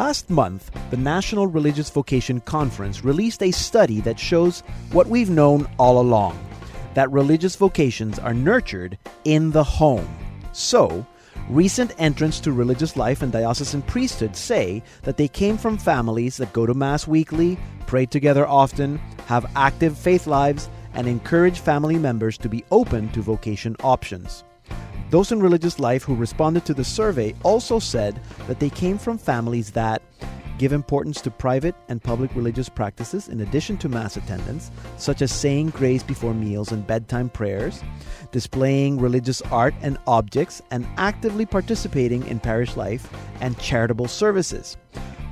Last month, the National Religious Vocation Conference released a study that shows what we've known all along that religious vocations are nurtured in the home. So, recent entrants to religious life and diocesan priesthood say that they came from families that go to Mass weekly, pray together often, have active faith lives, and encourage family members to be open to vocation options. Those in religious life who responded to the survey also said that they came from families that give importance to private and public religious practices in addition to Mass attendance, such as saying grace before meals and bedtime prayers, displaying religious art and objects, and actively participating in parish life and charitable services.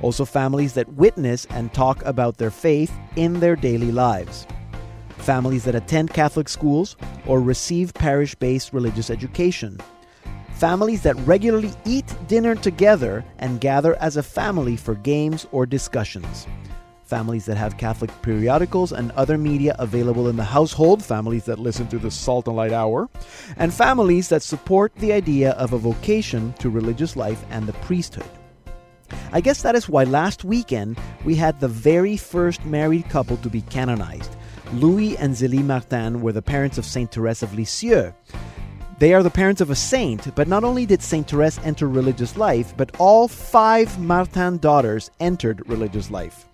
Also, families that witness and talk about their faith in their daily lives families that attend Catholic schools or receive parish based religious education, families that regularly eat dinner together and gather as a family for games or discussions. Families that have Catholic periodicals and other media available in the household, families that listen to the Salt and Light Hour, and families that support the idea of a vocation to religious life and the priesthood. I guess that is why last weekend we had the very first married couple to be canonized Louis and Zélie Martin were the parents of Saint Therese of Lisieux. They are the parents of a saint, but not only did Saint Therese enter religious life, but all five Martin daughters entered religious life.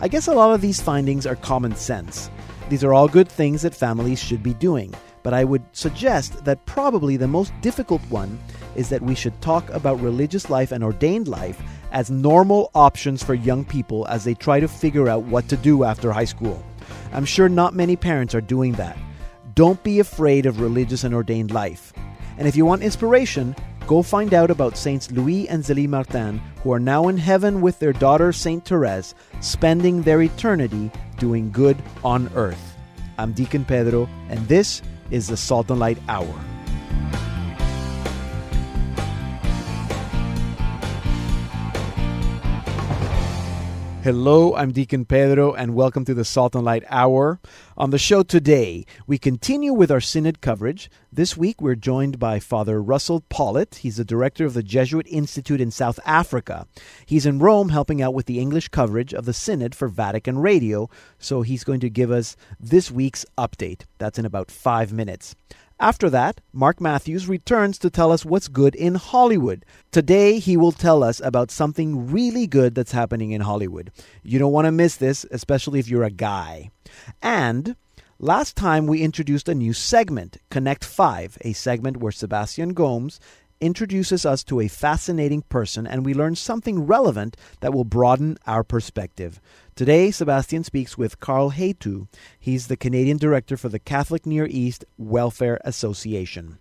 I guess a lot of these findings are common sense. These are all good things that families should be doing, but I would suggest that probably the most difficult one is that we should talk about religious life and ordained life as normal options for young people as they try to figure out what to do after high school. I'm sure not many parents are doing that. Don't be afraid of religious and ordained life. And if you want inspiration, go find out about Saints Louis and Zélie Martin, who are now in heaven with their daughter Saint Therese, spending their eternity doing good on earth. I'm Deacon Pedro, and this is the Salt and Light Hour. Hello, I'm Deacon Pedro, and welcome to the Salt and Light Hour. On the show today, we continue with our Synod coverage. This week, we're joined by Father Russell Pollitt. He's the director of the Jesuit Institute in South Africa. He's in Rome helping out with the English coverage of the Synod for Vatican Radio, so he's going to give us this week's update. That's in about five minutes. After that, Mark Matthews returns to tell us what's good in Hollywood. Today, he will tell us about something really good that's happening in Hollywood. You don't want to miss this, especially if you're a guy. And last time we introduced a new segment, Connect 5, a segment where Sebastian Gomes introduces us to a fascinating person and we learn something relevant that will broaden our perspective. Today, Sebastian speaks with Carl Hétu. He's the Canadian director for the Catholic Near East Welfare Association.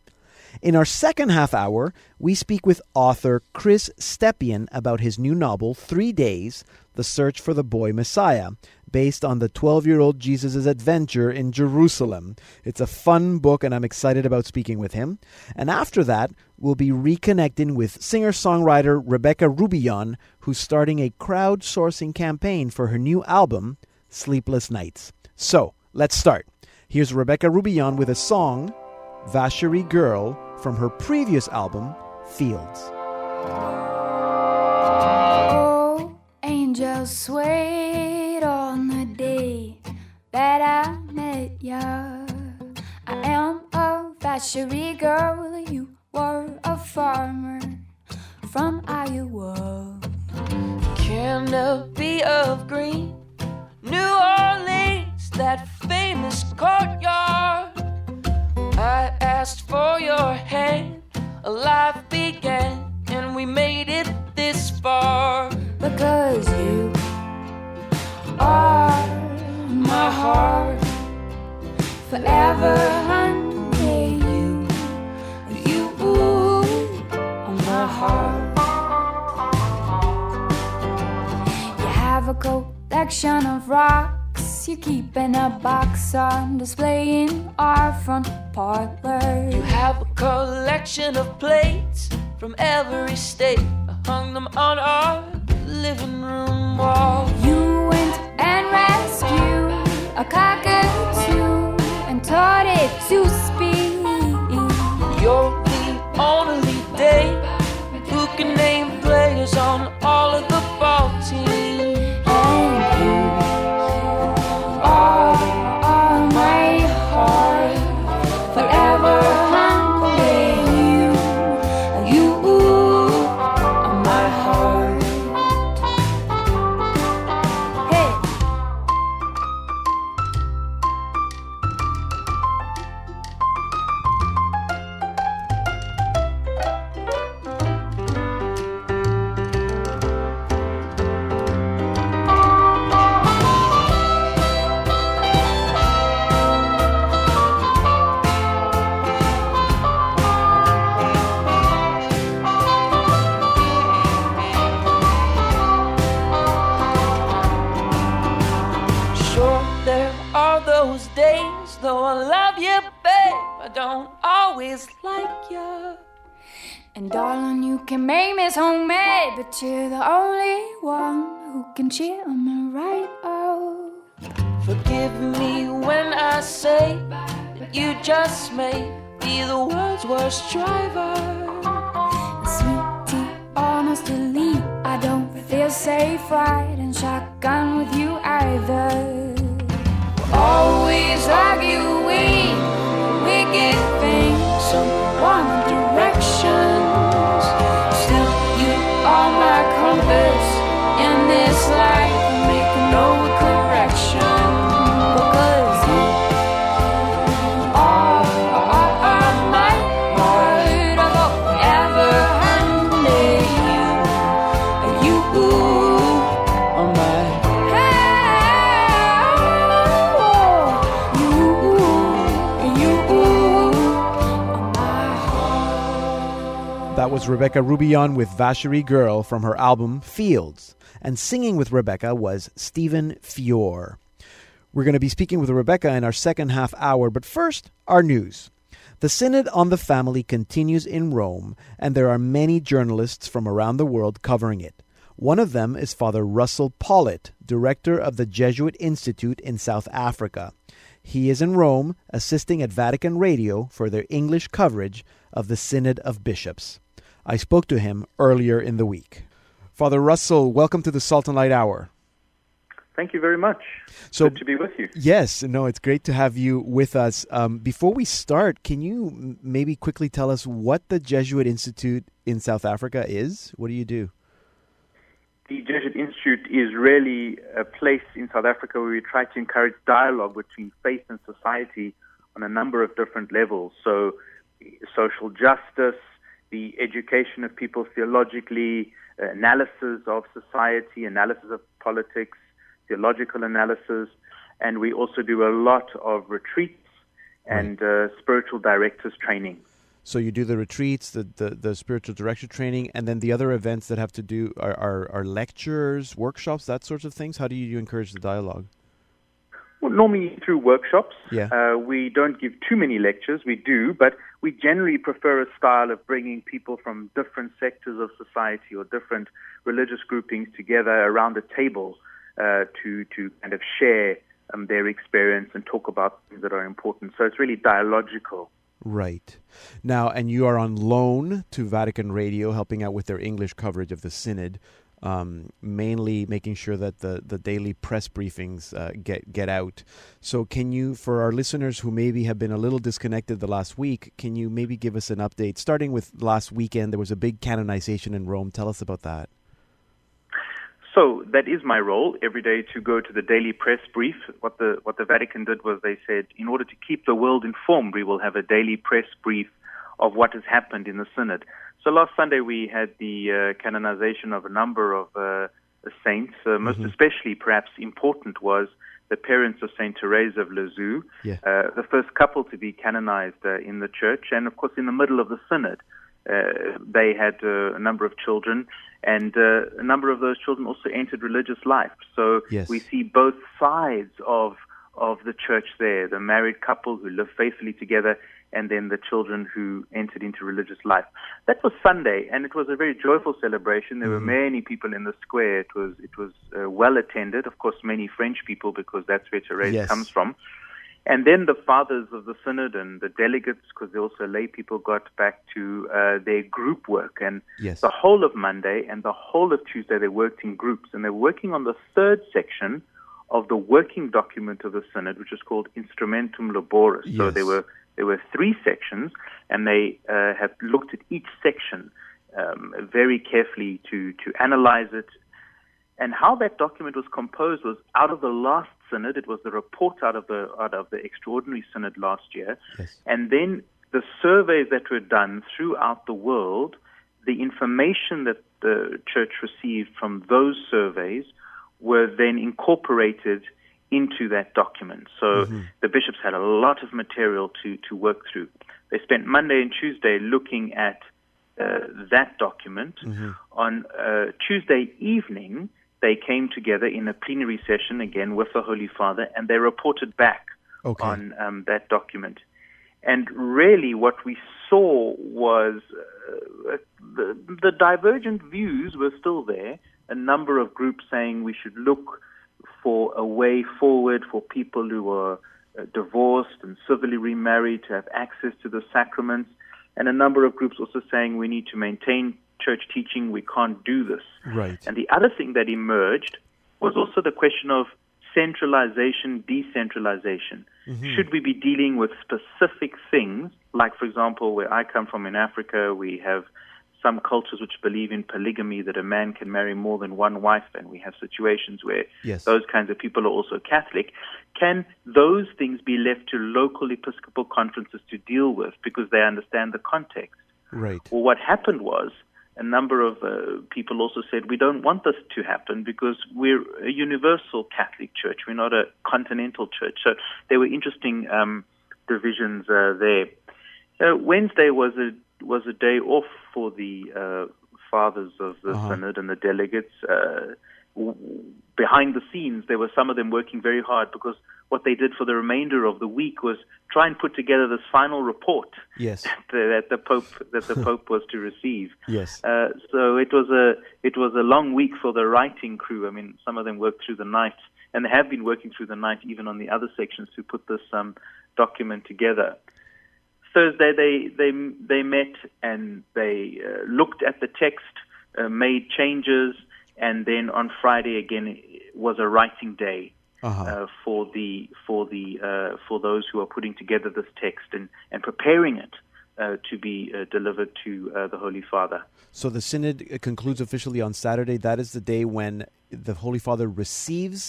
In our second half hour, we speak with author Chris Stepien about his new novel, Three Days The Search for the Boy Messiah, based on the 12 year old Jesus' adventure in Jerusalem. It's a fun book, and I'm excited about speaking with him. And after that, we'll be reconnecting with singer songwriter Rebecca Rubillon, who's starting a crowdsourcing campaign for her new album, Sleepless Nights. So, let's start. Here's Rebecca Rubillon with a song, Vacherie Girl, from her previous album, Fields. Oh, angels swayed on the day that I met ya. I am a vacherie girl, you were a farmer from Iowa. Canopy of green, New Orleans, that famous courtyard. I asked for your hand, a life began, and we made it this far. Because you are my heart forever, honey. You, you are my heart. You have a collection of rocks you keep in a box on display in our front parlor. You have a collection of plates from every state. I hung them on our living room wall. You went and rescued a cockatoo and taught it to speak. You're the only day who can name players on all of the can make me homemade, but you're the only one who can cheer me right up. Forgive me when I say that you just may be the world's worst driver. Sweetie, honestly, I don't feel safe riding shotgun with you either. We Always arguing, we get things was Rebecca Rubion with Vacherie Girl from her album Fields. And singing with Rebecca was Stephen Fior. We're going to be speaking with Rebecca in our second half hour, but first, our news. The Synod on the Family continues in Rome, and there are many journalists from around the world covering it. One of them is Father Russell Pollitt, director of the Jesuit Institute in South Africa. He is in Rome, assisting at Vatican Radio for their English coverage of the Synod of Bishops. I spoke to him earlier in the week. Father Russell, welcome to the Salt and Light Hour. Thank you very much. So, Good to be with you. yes, no, it's great to have you with us. Um, before we start, can you maybe quickly tell us what the Jesuit Institute in South Africa is? What do you do? The Jesuit Institute is really a place in South Africa where we try to encourage dialogue between faith and society on a number of different levels. So, social justice, the education of people theologically, uh, analysis of society, analysis of politics, theological analysis, and we also do a lot of retreats and uh, spiritual directors training. So you do the retreats, the, the, the spiritual director training, and then the other events that have to do are, are, are lectures, workshops, that sorts of things. How do you encourage the dialogue? Well, normally through workshops. Yeah. Uh, we don't give too many lectures. We do, but we generally prefer a style of bringing people from different sectors of society or different religious groupings together around a table uh, to to kind of share um, their experience and talk about things that are important. So it's really dialogical. Right. Now, and you are on loan to Vatican Radio, helping out with their English coverage of the Synod, um, mainly making sure that the, the daily press briefings uh, get, get out. So, can you, for our listeners who maybe have been a little disconnected the last week, can you maybe give us an update? Starting with last weekend, there was a big canonization in Rome. Tell us about that. So that is my role every day to go to the daily press brief. What the what the Vatican did was they said, in order to keep the world informed, we will have a daily press brief of what has happened in the synod. So last Sunday we had the uh, canonization of a number of uh, saints. Uh, most especially, perhaps important, was the parents of Saint Therese of Lisieux, Yeah. uh, the first couple to be canonized uh, in the church, and of course in the middle of the synod. Uh, they had uh, a number of children, and uh, a number of those children also entered religious life. So Yes. we see both sides of of the church there: the married couple who live faithfully together, and then the children who entered into religious life. That was Sunday, and it was a very joyful celebration. There were many people in the square. It was it was uh, well attended. Of course, many French people because that's where Therese Yes. comes from. And then the fathers of the synod and the delegates, because they also lay people, got back to uh, their group work. And Yes. the whole of Monday and the whole of Tuesday, they worked in groups. And they're working on the third section of the working document of the synod, which is called Instrumentum Laboris. So Yes. there were there were three sections, and they uh, have looked at each section um, very carefully to to analyze it, and how that document was composed was out of the last synod. It was the report out of the out of the extraordinary synod last year, Yes. and then the surveys that were done throughout the world, the information that the church received from those surveys were then incorporated into that document. So the bishops had a lot of material to, to work through. They spent Monday and Tuesday looking at uh, that document. On uh, Tuesday evening, they came together in a plenary session again with the Holy Father, and they reported back Okay. on um, that document. And really, what we saw was uh, the, the divergent views were still there. A number of groups saying we should look for a way forward for people who are uh, divorced and civilly remarried to have access to the sacraments. And a number of groups also saying we need to maintain church teaching, we can't do this. Right. And the other thing that emerged was also the question of centralization, decentralization. Should we be dealing with specific things, like, for example, where I come from in Africa, we have some cultures which believe in polygamy, that a man can marry more than one wife, and we have situations where Yes. those kinds of people are also Catholic. Can those things be left to local episcopal conferences to deal with because they understand the context? Right. Well, what happened was a number of uh, people also said we don't want this to happen because we're a universal Catholic church. We're not a continental church. So there were interesting um, divisions uh, there. Uh, Wednesday was a was a day off for the uh, fathers of the Uh-huh. synod and the delegates. Uh, w- behind the scenes, there were some of them working very hard because what they did for the remainder of the week was try and put together this final report Yes. that the Pope that the Pope was to receive. Yes. Uh, so it was a it was a long week for the writing crew. I mean, some of them worked through the night, and they have been working through the night even on the other sections to put this um, document together. Thursday they they they met and they uh, looked at the text, uh, made changes, and then on Friday again was a writing day Uh-huh. uh, for the for the uh, for those who are putting together this text and and preparing it uh, to be uh, delivered to uh, the Holy Father. So the synod concludes officially on Saturday. That is the day when the Holy Father receives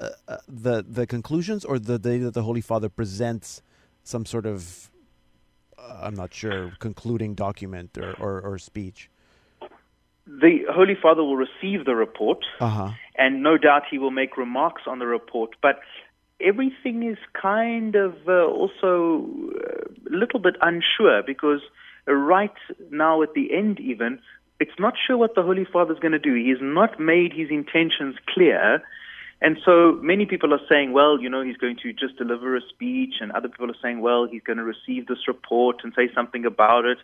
uh, uh, the the conclusions, or the day that the Holy Father presents some sort of I'm not sure concluding document or, or, or speech. The Holy Father will receive the report, Uh huh. and no doubt he will make remarks on the report. But everything is kind of uh, also uh, a little bit unsure because uh, right now at the end, even it's not sure what the Holy Father is going to do. He has not made his intentions clear. And so many people are saying, well, you know, he's going to just deliver a speech, and other people are saying, well, he's going to receive this report and say something about it.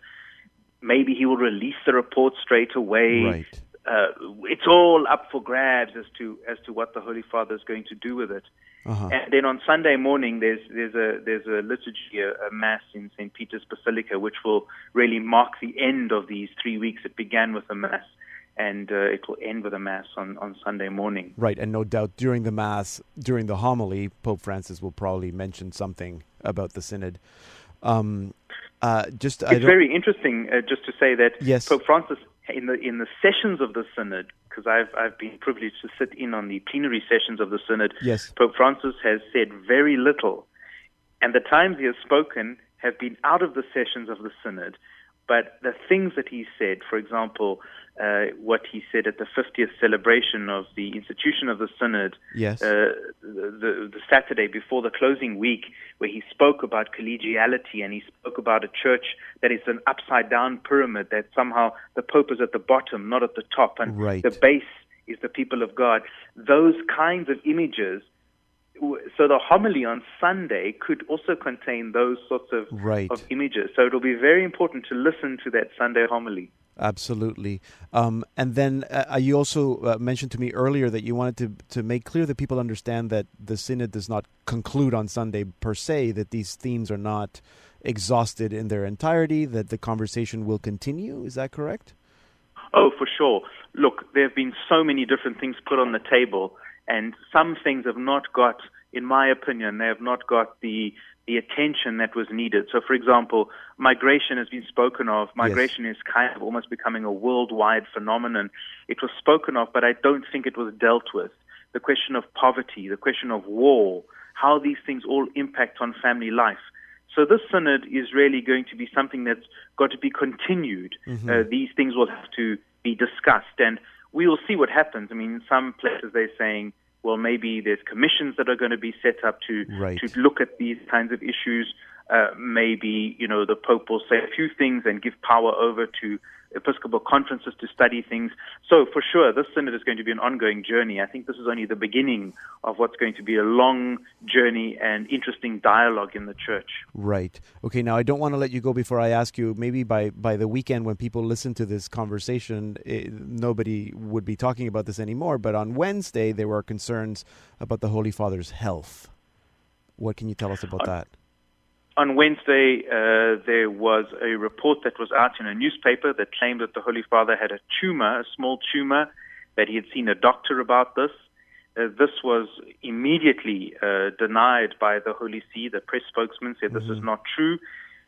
Maybe he will release the report straight away Right. uh, it's all up for grabs as to as to what the Holy Father is going to do with it. Uh-huh. And then on Sunday morning, there's there's a there's a liturgy, a, a mass in St. Peter's Basilica, which will really mark the end of these three weeks. It began with a mass, and uh, it will end with a mass on on Sunday morning. Right, and no doubt during the mass, during the homily, Pope Francis will probably mention something about the synod. Um, uh, just It's very interesting, uh, just to say that Yes. Pope Francis, in the in the sessions of the synod, because I've I've been privileged to sit in on the plenary sessions of the synod. Yes. Pope Francis has said very little, and the times he has spoken have been out of the sessions of the synod. But the things that he said, for example, uh, what he said at the 50th celebration of the institution of the synod, Yes. uh, the, the, the Saturday before the closing week, where he spoke about collegiality and he spoke about a church that is an upside down pyramid, that somehow the Pope is at the bottom, not at the top, and Right. the base is the people of God. Those kinds of images. So the homily on Sunday could also contain those sorts of, Right. of images. So it'll be very important to listen to that Sunday homily. Absolutely. Um, and then uh, you also uh, mentioned to me earlier that you wanted to, to make clear that people understand that the synod does not conclude on Sunday per se, that these themes are not exhausted in their entirety, that the conversation will continue. Is that correct? Oh, for sure. Look, there have been so many different things put on the table, and some things have not got, in my opinion, they have not got the the attention that was needed. So, for example, migration has been spoken of. Migration is kind of almost becoming a worldwide phenomenon. It was spoken of, but I don't think it was dealt with. The question of poverty, the question of war, how these things all impact on family life. So this synod is really going to be something that's got to be continued. Uh, these things will have to be discussed, and we will see what happens. I mean, in some places they're saying, well, maybe there's commissions that are going to be set up to Right. to look at these kinds of issues. Uh, maybe you know the Pope will say a few things and give power over to Episcopal conferences to study things. So, for sure, this synod is going to be an ongoing journey. I think this is only the beginning of what's going to be a long journey and interesting dialogue in the church. Right. Okay, now I don't want to let you go before I ask you. Maybe by, by the weekend, when people listen to this conversation, it, nobody would be talking about this anymore. But on Wednesday, there were concerns about the Holy Father's health. What can you tell us about that? On Wednesday, uh, there was a report that was out in a newspaper that claimed that the Holy Father had a tumor, a small tumor, that he had seen a doctor about this. Uh, this was immediately uh, denied by the Holy See. The press spokesman said mm-hmm. this is mm-hmm. not true.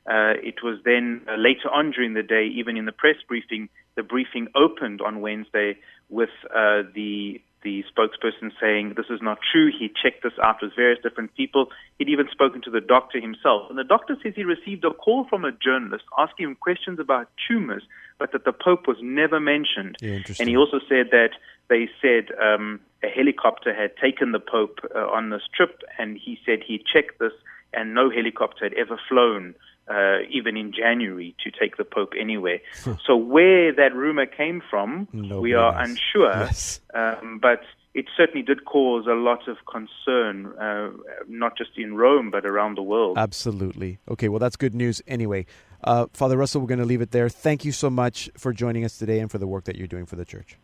Uh, it was then uh, later on during the day, even in the press briefing, the briefing opened on Wednesday with uh, the the spokesperson saying this is not true. He checked this out with various different people. He'd even spoken to the doctor himself. And the doctor says he received a call from a journalist asking him questions about tumors, but that the Pope was never mentioned. Yeah, and he also said that they said um, a helicopter had taken the Pope uh, on this trip, and he said he checked this, and no helicopter had ever flown uh, even in January, to take the Pope anywhere. so where that rumor came from, Nobody we are knows. unsure. Yes. Um, but it certainly did cause a lot of concern, uh, not just in Rome, but around the world. Absolutely. Okay, well, that's good news anyway. Uh, Father Russell, we're going to leave it there. Thank you so much for joining us today and for the work that you're doing for the church.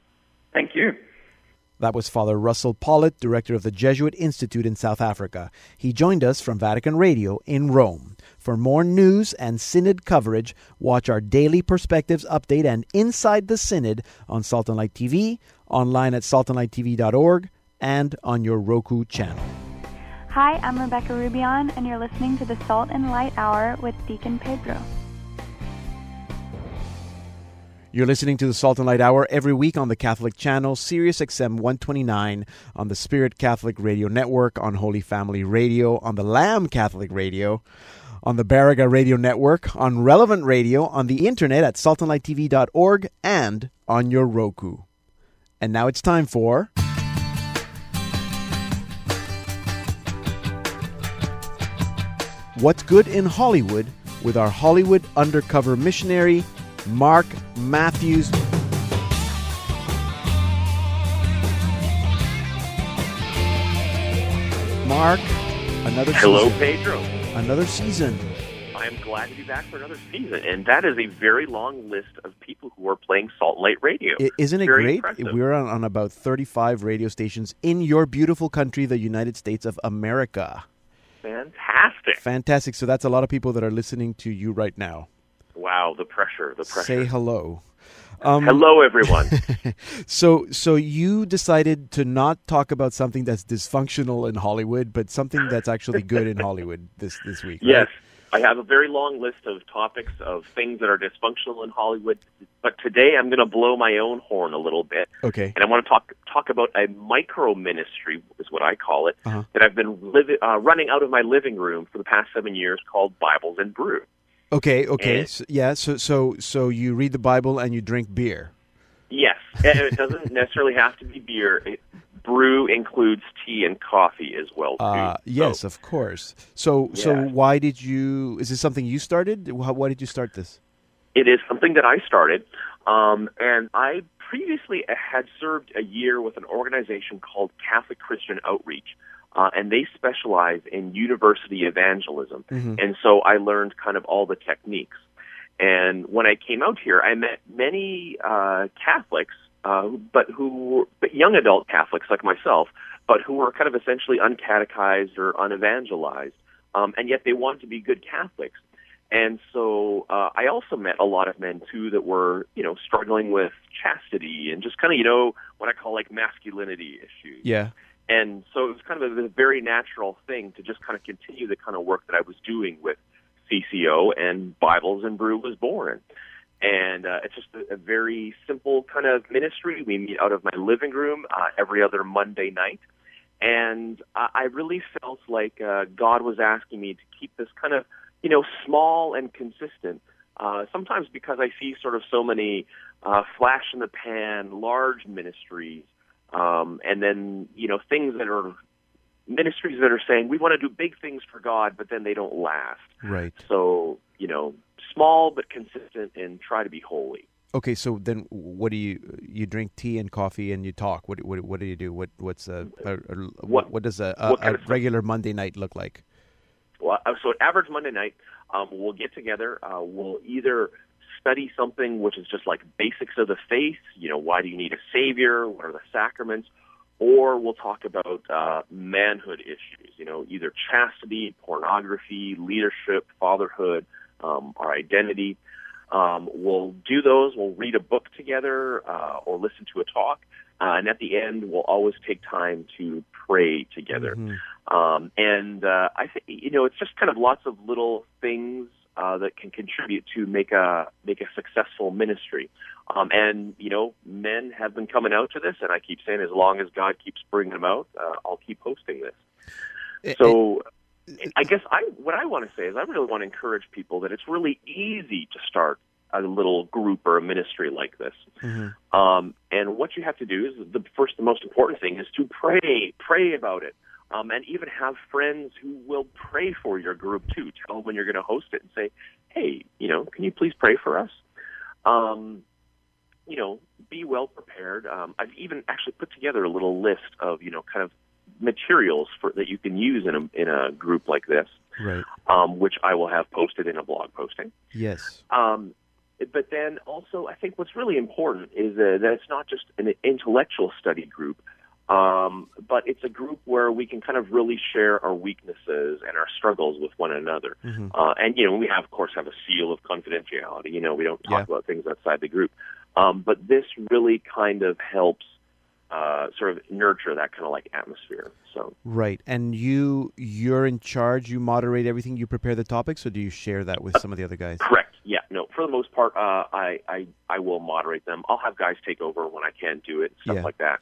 Thank you. That was Father Russell Pollitt, director of the Jesuit Institute in South Africa. He joined us from Vatican Radio in Rome. For more news and Synod coverage, watch our daily Perspectives update and Inside the Synod on Salt and Light TV, online at saltandlighttv.org, and on your Roku channel. Hi, I'm Rebecca Rubion, and you're listening to the Salt and Light Hour with Deacon Pedro. You're listening to the Salt and Light Hour every week on the Catholic Channel, Sirius XM 129, on the Spirit Catholic Radio Network, on Holy Family Radio, on the Lamb Catholic Radio, on the Baraga Radio Network, on Relevant Radio, on the internet at saltandlighttv.org, and on your Roku. And now it's time for. What's Good in Hollywood with our Hollywood undercover missionary, Mark Matthews. Mark, another Hello, season. Pedro. Another season. I am glad to be back for another season, and that is a very long list of people who are playing Salt Light Radio. Isn't it Very great? impressive. We're on, on about 35 radio stations in your beautiful country, the United States of America. Fantastic! Fantastic. So that's a lot of people that are listening to you right now. Wow, the pressure, the pressure. Say hello. Um, Hello, everyone. So, so you decided to not talk about something that's dysfunctional in Hollywood, but something that's actually good in Hollywood this this week. right? yes, I have a very long list of topics of things that are dysfunctional in Hollywood, but today I'm going to blow my own horn a little bit, Okay. and I want to talk talk about a micro ministry, is what I call it, Uh-huh. that I've been livi- uh, running out of my living room for the past seven years, called Bibles and Brew. Okay. Okay. So, yeah. So, so, so you read the Bible and you drink beer. Yes, and it doesn't necessarily have to be beer. It, brew includes tea and coffee as well too. Uh, So yes, of course. So, so why did you? Is this something you started? Why did you start this? it is something that I started, um, and I previously had served a year with an organization called Catholic Christian Outreach. Uh, and they specialize in university evangelism. Mhm. And so I learned kind of all the techniques. And when I came out here, I met many uh, Catholics, uh, but who were but young adult Catholics like myself, but who were kind of essentially uncatechized or unevangelized, um, and yet they wanted to be good Catholics. And so uh, I also met a lot of men too that were, you know, struggling with chastity and just kind of, you know, what I call like masculinity issues. Yeah. And so it was kind of a, a very natural thing to just kind of continue the kind of work that I was doing with CCO and Bibles and Brew was born. And uh, it's just a, a very simple kind of ministry. We meet out of my living room uh, every other Monday night. And I, I really felt like uh, God was asking me to keep this kind of, you know, small and consistent. Uh, sometimes because I see sort of so many uh, flash in the pan, large ministries, um, and then you know things that are ministries that are saying we want to do big things for God, but then they don't last. Right. So you know, small but consistent, and try to be holy. Okay, so then what do you you drink tea and coffee and you talk? What what what do you do? What what's a, a, a what, what does a, a, a regular Monday night look like? Well, uh, so average Monday night, um, we'll get together. Uh, we'll either study something which is just like basics of the faith. You know, why do you need a savior? What are the sacraments? Or we'll talk about uh, manhood issues. You know, either chastity, pornography, leadership, fatherhood, um, our identity. Um, we'll do those. We'll read a book together uh, or listen to a talk. Uh, and at the end, we'll always take time to pray together. Mm-hmm. Um, and uh, I think you know it's just kind of lots of little things uh, that can contribute to make a make a successful ministry. Um, and you know, men have been coming out to this, and I keep saying, as long as God keeps bringing them out, uh, I'll keep posting this. It, so. It, I guess I what I want to say is I really want to encourage people that it's really easy to start a little group or a ministry like this. Mm-hmm. Um, and what you have to do is the first, the most important thing is to pray, pray about it, um, and even have friends who will pray for your group too. Tell them when you're going to host it and say, "Hey, you know, can you please pray for us?" Um, you know, be well prepared. Um, I've even actually put together a little list of you know kind of materials for that you can use in a in a group like this, right? Um, which I will have posted in a blog posting. Yes. Um, but then also, I think what's really important is uh, that it's not just an intellectual study group, um, but it's a group where we can kind of really share our weaknesses and our struggles with one another. Mm-hmm. Uh, and you know, we have, of course, have a seal of confidentiality. You know, we don't talk yeah. about things outside the group. Um, but this really kind of helps uh, sort of nurture that kind of like atmosphere. So right, and you you're in charge. You moderate everything. You prepare the topics, or do you share that with some of the other guys? Correct. Yeah. No. For the most part, uh, I I I will moderate them. I'll have guys take over when I can do it, stuff yeah. like that.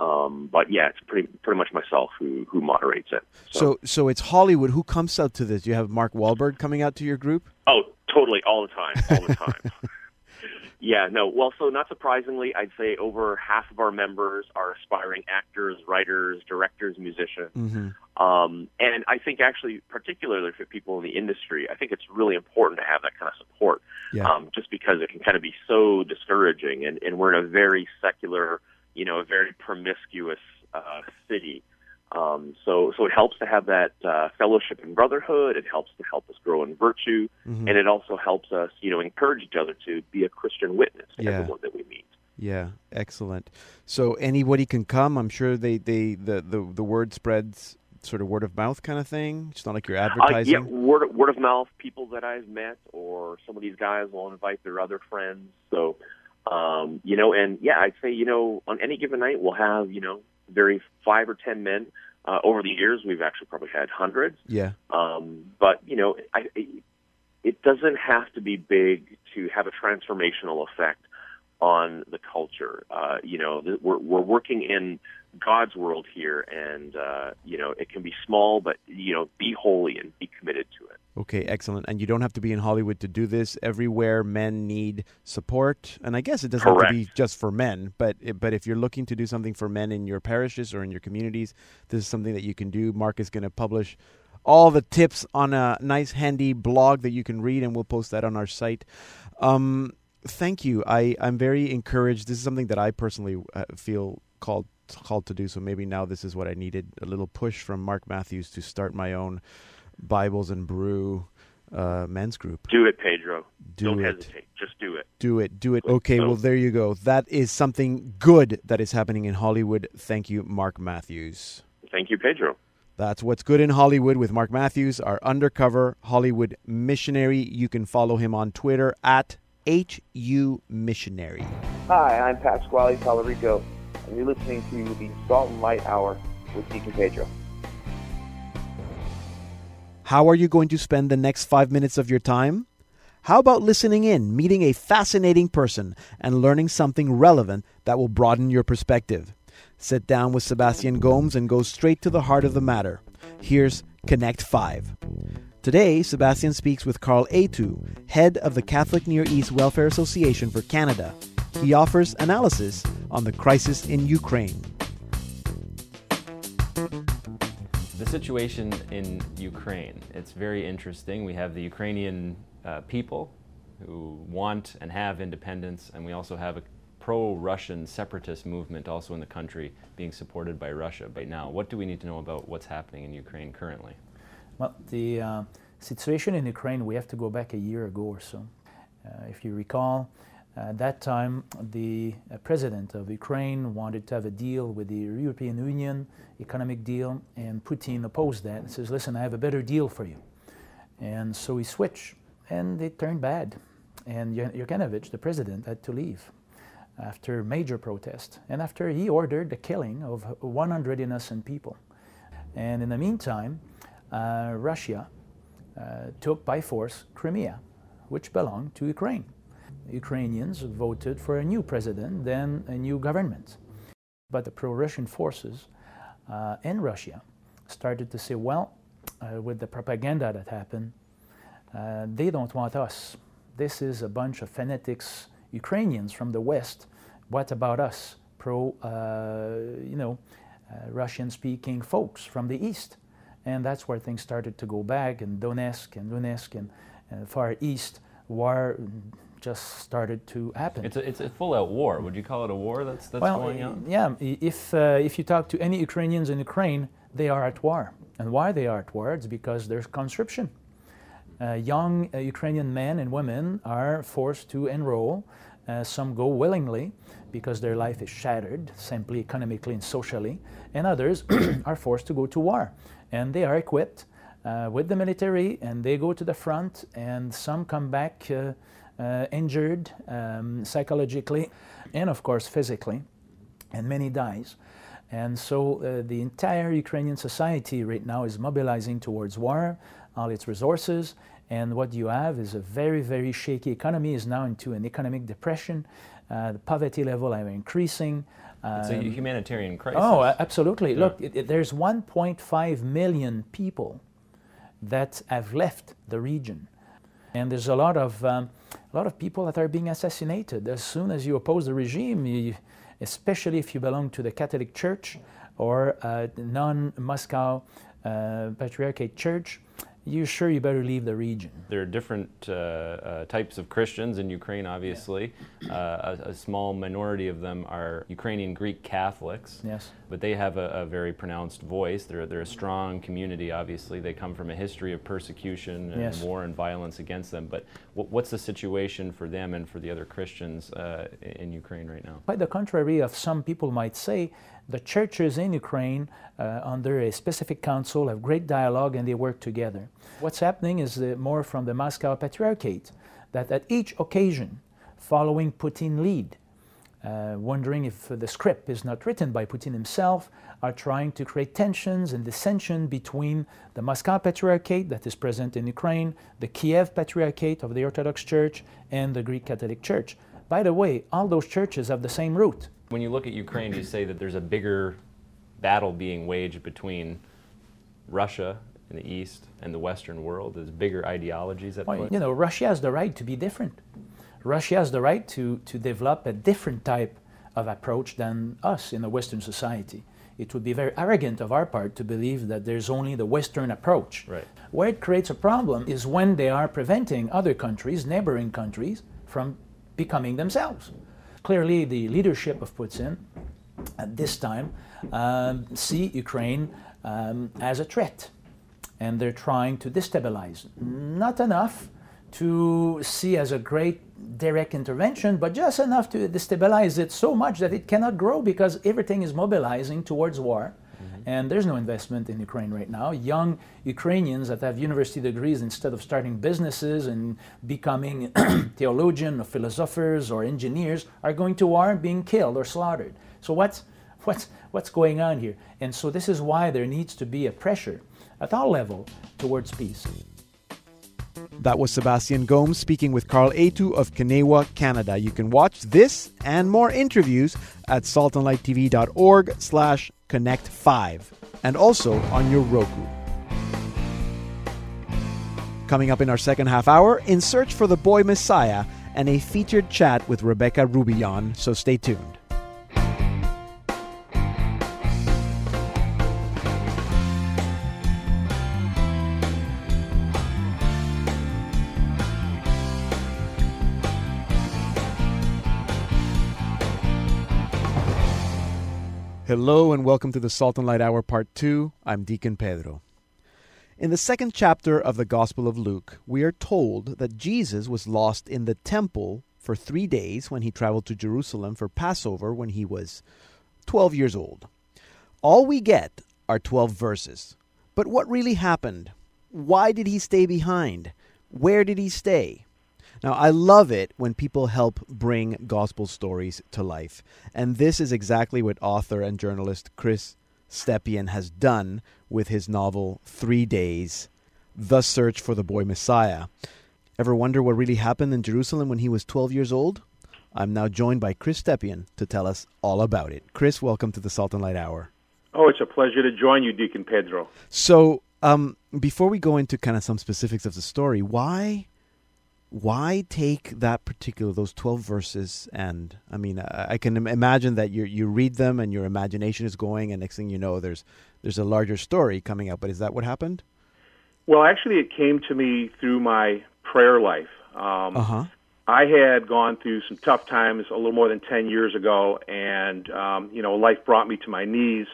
Um, but yeah, it's pretty pretty much myself who who moderates it. So. so. so it's Hollywood. Who comes out to this? Do you have Mark Wahlberg coming out to your group? Oh, totally, all the time, all the time. Yeah, no. Well, so not surprisingly, I'd say over half of our members are aspiring actors, writers, directors, musicians. Mm-hmm. Um, and I think actually, particularly for people in the industry, I think it's really important to have that kind of support. Yeah. Um, just because it can kind of be so discouraging, and, and we're in a very secular, you know, a very promiscuous uh, city. Um, so, so it helps to have that uh, fellowship and brotherhood. It helps to help us grow in virtue, mm-hmm. and it also helps us, you know, encourage each other to be a Christian witness to yeah. everyone that we meet. Yeah, excellent. So anybody can come. I'm sure they, they the, the, the word spreads sort of word of mouth kind of thing. It's not like you're advertising. Uh, yeah, word word of mouth. People that I've met, or some of these guys will invite their other friends. So, um, you know, and yeah, I'd say you know on any given night we'll have you know very five or ten men. Uh, over the years, we've actually probably had hundreds. Yeah. Um, but you know, I, it doesn't have to be big to have a transformational effect on the culture. Uh, you know, we're we're working in God's world here, and uh, you know, it can be small, but you know, be holy and be committed to it. Okay, excellent. And you don't have to be in Hollywood to do this. Everywhere men need support, and I guess it doesn't Correct. have to be just for men. But but if you're looking to do something for men in your parishes or in your communities, this is something that you can do. Mark is going to publish all the tips on a nice, handy blog that you can read, and we'll post that on our site. Um, thank you. I I'm very encouraged. This is something that I personally uh, feel called called to do. So maybe now this is what I needed a little push from Mark Matthews to start my own Bibles and Brew uh, men's group. Do it, Pedro. Do Don't it. hesitate. Just do it. Do it. Do it. Okay, so, well, there you go. That is something good that is happening in Hollywood. Thank you, Mark Matthews. Thank you, Pedro. That's what's good in Hollywood with Mark Matthews, our undercover Hollywood missionary. You can follow him on Twitter at HU Missionary. Hi, I'm Pasquale Talarico, and you're listening to the Salt and Light Hour with Deacon Pedro. How are you going to spend the next five minutes of your time? How about listening in, meeting a fascinating person, and learning something relevant that will broaden your perspective? Sit down with Sebastian Gomes and go straight to the heart of the matter. Here's Connect 5. Today, Sebastian speaks with Carl Hétu, head of the Catholic Near East Welfare Association for Canada. He offers analysis on the crisis in Ukraine. The situation in Ukraine, it's very interesting. We have the Ukrainian uh, people who want and have independence, and we also have a pro Russian separatist movement also in the country being supported by Russia But now. What do we need to know about what's happening in Ukraine currently? Well, the uh, situation in Ukraine, we have to go back a year ago or so. Uh, if you recall, at that time, the uh, president of Ukraine wanted to have a deal with the European Union, economic deal, and Putin opposed that and says, listen, I have a better deal for you. And so he switched, and it turned bad. And Yanukovych, the president, had to leave after major protest and after he ordered the killing of 100 innocent people. And in the meantime, uh, Russia uh, took by force Crimea, which belonged to Ukraine. Ukrainians voted for a new president, then a new government. But the pro Russian forces uh, in Russia started to say, well, uh, with the propaganda that happened, they don't want us. This is a bunch of fanatics, Ukrainians from the West. What about us, pro, uh, you know, uh, Russian-speaking folks from the East? And that's where things started to go back, and Donetsk and Donetsk and uh, Far East war just started to happen. It's a, it's a full-out war. Would you call it a war that's, that's well, going on? Yeah, if, uh, if you talk to any Ukrainians in Ukraine, they are at war. And why they are at war? It's because there's conscription. Uh, young uh, Ukrainian men and women are forced to enroll. Uh, some go willingly because their life is shattered, simply economically and socially, and others are forced to go to war. And they are equipped uh, with the military and they go to the front, and some come back uh, uh, injured um, psychologically and, of course, physically, and many dies. And so uh, the entire Ukrainian society right now is mobilizing towards war, all its resources, and what you have is a very, very shaky economy is now into an economic depression. Uh, the poverty level are increasing. Um, it's a um, humanitarian crisis. Oh, absolutely. Yeah. Look, it, it, there's 1.5 million people that have left the region. And there's a lot of um, a lot of people that are being assassinated. As soon as you oppose the regime, you, especially if you belong to the Catholic Church or a non-Moscow uh, Patriarchate Church, you're sure you better leave the region. There are different uh, uh, types of Christians in Ukraine, obviously. Yeah. Uh, a, a, small minority of them are Ukrainian Greek Catholics. Yes. But they have a, a, very pronounced voice. They're, they're a strong community, obviously. They come from a history of persecution and yes. war and violence against them. But what's the situation for them and for the other Christians uh, in Ukraine right now? By the contrary of some people might say, the churches in Ukraine, uh, under a specific council, have great dialogue and they work together. What's happening is more from the Moscow Patriarchate, that at each occasion, following Putin lead, uh, wondering if the script is not written by Putin himself, are trying to create tensions and dissension between the Moscow Patriarchate that is present in Ukraine, the Kiev Patriarchate of the Orthodox Church, and the Greek Catholic Church. By the way, all those churches have the same root. When you look at Ukraine, you say that there's a bigger battle being waged between Russia in the East and the Western world. There's bigger ideologies at well, You know, Russia has the right to be different. Russia has the right to, to develop a different type of approach than us in a Western society. It would be very arrogant of our part to believe that there's only the Western approach. Right. Where it creates a problem is when they are preventing other countries, neighboring countries, from becoming themselves. Clearly, the leadership of Putin at this time um, see Ukraine um, as a threat, and they're trying to destabilize. Not enough to see as a great direct intervention, but just enough to destabilize it so much that it cannot grow because everything is mobilizing towards war. Mm-hmm. And there's no investment in Ukraine right now. Young Ukrainians that have university degrees, instead of starting businesses and becoming theologians or philosophers or engineers, are going to war and being killed or slaughtered. So what's, what's, what's going on here? And so this is why there needs to be a pressure at all level towards peace. That was Sebastian Gomes speaking with Carl Hétu of CNEWA, Canada. You can watch this and more interviews at saltandlighttv.org slash connect 5 and also on your Roku. Coming up in our second half hour, In Search for the Boy Messiah and a featured chat with Rebecca Roubion, so stay tuned. Hello and welcome to the Salt and Light Hour Part 2. I'm Deacon Pedro. In the second chapter of the Gospel of Luke, we are told that Jesus was lost in the temple for three days when he traveled to Jerusalem for Passover when he was 12 years old. All we get are 12 verses. But what really happened? Why did he stay behind? Where did he stay? Now, I love it when people help bring gospel stories to life. And this is exactly what author and journalist Chris Stepien has done with his novel Three Days The Search for the Boy Messiah. Ever wonder what really happened in Jerusalem when he was 12 years old? I'm now joined by Chris Stepien to tell us all about it. Chris, welcome to the Salt and Light Hour. Oh, it's a pleasure to join you, Deacon Pedro. So, um, before we go into kind of some specifics of the story, why why take that particular those 12 verses and i mean i, I can imagine that you you read them and your imagination is going and next thing you know there's there's a larger story coming up. But is that what happened? Well actually it came to me through my prayer life. Um, uh-huh. i had gone through some tough times a little more than 10 years ago and um, you know life brought me to my knees.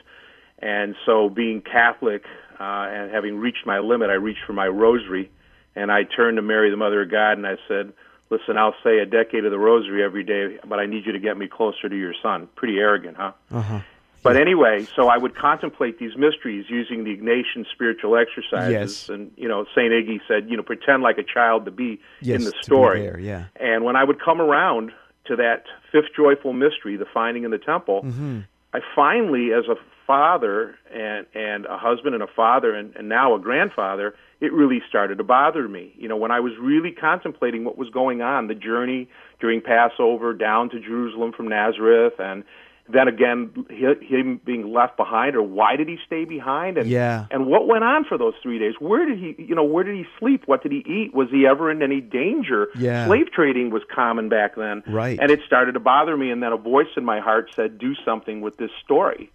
And so being catholic uh, and having reached my limit i reached for my rosary and I turned to Mary, the Mother of God, and I said, "Listen, I'll say a decade of the Rosary every day, but I need you to get me closer to your Son." Pretty arrogant, huh? Uh-huh. But anyway, so I would contemplate these mysteries using the Ignatian spiritual exercises, yes. and you know, Saint Iggy said, you know, pretend like a child to be yes, in the story. There, yeah. And when I would come around to that fifth joyful mystery, the finding in the temple, mm-hmm. I finally, as a father and and a husband and a father and, and now a grandfather, it really started to bother me. You know, when I was really contemplating what was going on, the journey during Passover down to Jerusalem from Nazareth, and then again him being left behind, or why did he stay behind? And yeah. and what went on for those three days? Where did he, you know, where did he sleep? What did he eat? Was he ever in any danger? Yeah. Slave trading was common back then, right? And it started to bother me, and then a voice in my heart said, "Do something with this story."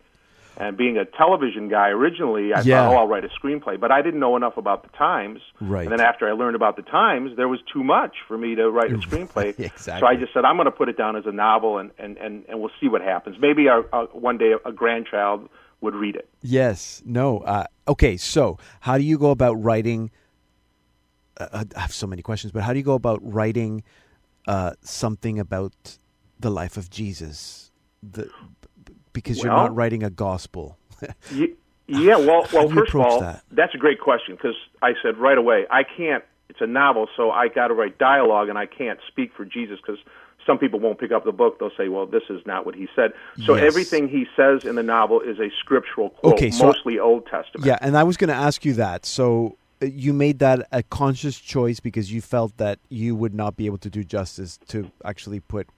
And being a television guy originally, I yeah. thought, oh, I'll write a screenplay. But I didn't know enough about the Times. Right. And then after I learned about the Times, there was too much for me to write a screenplay. exactly. So I just said, I'm going to put it down as a novel, and, and, and, and we'll see what happens. Maybe our, uh, one day a grandchild would read it. Yes. No. Uh, okay. So how do you go about writing? Uh, I have so many questions, but how do you go about writing uh, something about the life of Jesus? The because well, you're not writing a gospel. yeah, well, well, first of all, that? that's a great question because I said right away I can't. It's a novel, so I got to write dialogue, and I can't speak for Jesus because some people won't pick up the book. They'll say, "Well, this is not what he said." So yes. everything he says in the novel is a scriptural quote, okay, so, mostly Old Testament. Yeah, and I was going to ask you that. So uh, you made that a conscious choice because you felt that you would not be able to do justice to actually put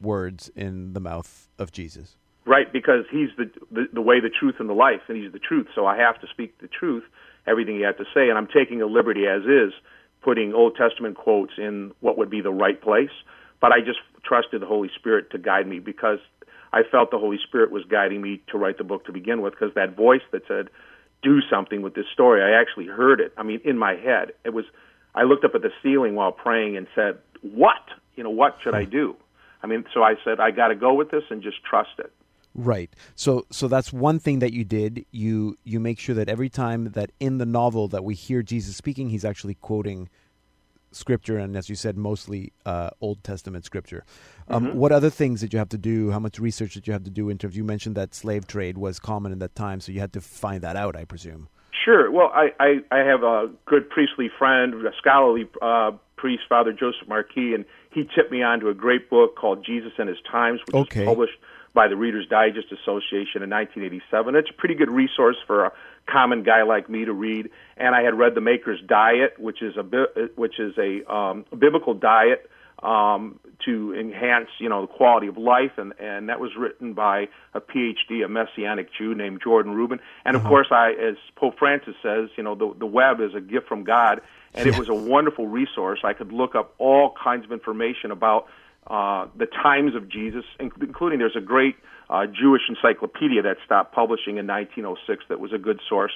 words in the mouth of Jesus. Right, because he's the, the the way, the truth, and the life, and he's the truth. So I have to speak the truth, everything he had to say, and I'm taking a liberty as is, putting Old Testament quotes in what would be the right place. But I just trusted the Holy Spirit to guide me because I felt the Holy Spirit was guiding me to write the book to begin with. Because that voice that said, "Do something with this story," I actually heard it. I mean, in my head, it was. I looked up at the ceiling while praying and said, "What? You know, what should I hmm. do?" I mean, so I said, "I got to go with this and just trust it." Right. So so that's one thing that you did. You you make sure that every time that in the novel that we hear Jesus speaking, he's actually quoting scripture and as you said mostly uh, Old Testament scripture. Um, mm-hmm. What other things did you have to do? How much research did you have to do in terms you mentioned that slave trade was common in that time, so you had to find that out, I presume. Sure. Well, I, I, I have a good priestly friend, a scholarly uh, priest, Father Joseph Marquis, and he tipped me on to a great book called Jesus and His Times, which okay. was published by the Reader's Digest Association in 1987. It's a pretty good resource for a common guy like me to read. And I had read The Maker's Diet, which is a which is a, um, a biblical diet um, to enhance, you know, the quality of life, and and that was written by a PhD, a Messianic Jew named Jordan Rubin. And of Uh-huh. course, I, as Pope Francis says, you know, the the web is a gift from God, and it was a wonderful resource. I could look up all kinds of information about uh, the times of Jesus, including there's a great uh, Jewish encyclopedia that stopped publishing in 1906 that was a good source.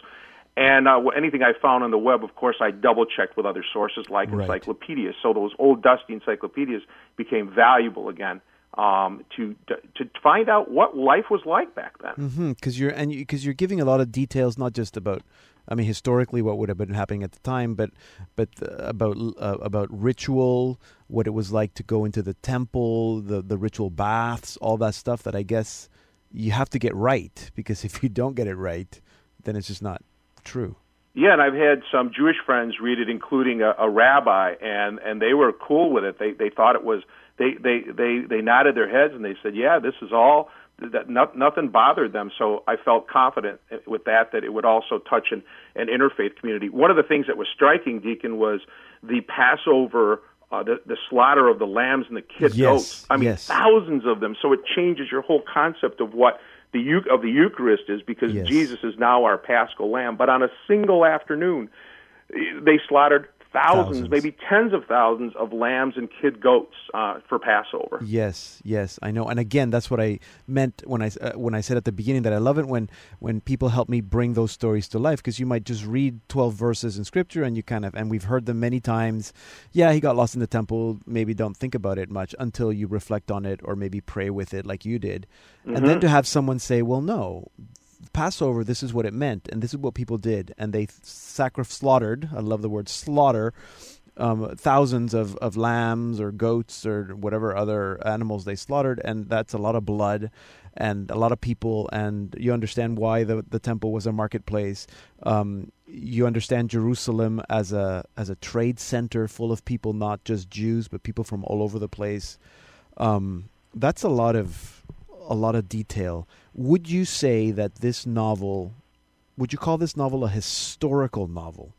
And uh, anything I found on the web, of course, I double checked with other sources like Right. encyclopedias. So those old dusty encyclopedias became valuable again um, to, to find out what life was like back then. Because mm-hmm, you're and because you, are giving a lot of details, not just about, I mean, historically what would have been happening at the time, but but uh, about uh, about ritual, what it was like to go into the temple, the the ritual baths, all that stuff. That I guess you have to get right because if you don't get it right, then it's just not true. Yeah, and I've had some Jewish friends read it, including a, a rabbi, and and they were cool with it. They they thought it was they they they they nodded their heads and they said, "Yeah, this is all." That not, nothing bothered them, so I felt confident with that that it would also touch an, an interfaith community. One of the things that was striking, Deacon, was the Passover uh, the, the slaughter of the lambs and the kid yes, goats. I mean, yes. thousands of them. So it changes your whole concept of what the of the Eucharist is because yes. Jesus is now our Paschal Lamb. But on a single afternoon, they slaughtered thousands, thousands, maybe tens of thousands of lambs and kid goats uh, for Passover. Yes, yes, I know. And again, that's what I meant when I uh, when I said at the beginning that I love it when when people help me bring those stories to life because you might just read 12 verses in scripture and you kind of and we've heard them many times. Yeah, he got lost in the temple, maybe don't think about it much until you reflect on it or maybe pray with it like you did. Mm-hmm. And then mm-hmm. to have someone say, "Well, no, Passover, this is what it meant, and this is what people did, and they sacri- slaughtered. I love the word slaughter. Um, thousands of, of lambs or goats or whatever other animals they slaughtered, and that's a lot of blood and a lot of people. And you understand why the the temple was a marketplace. Um, you understand Jerusalem as a as a trade center full of people, not just Jews, but people from all over the place. Um, that's a lot of a lot of detail. Would you say that this novel, would you call this novel a historical novel?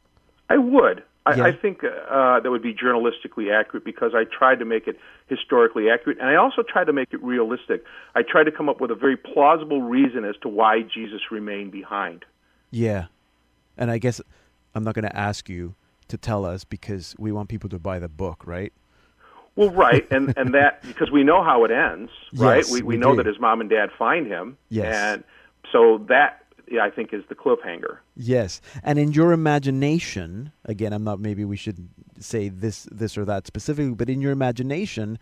I would. I, yeah. I think uh, that would be journalistically accurate because I tried to make it historically accurate, and I also tried to make it realistic. I tried to come up with a very plausible reason as to why Jesus remained behind. Yeah, and I guess I'm not going to ask you to tell us because we want people to buy the book, right? Well, right, and and that because we know how it ends, right? Yes, we we, we know do. that his mom and dad find him, yes. and so that yeah, I think is the cliffhanger. Yes, and in your imagination, again, I'm not. Maybe we should say this this or that specifically, but in your imagination,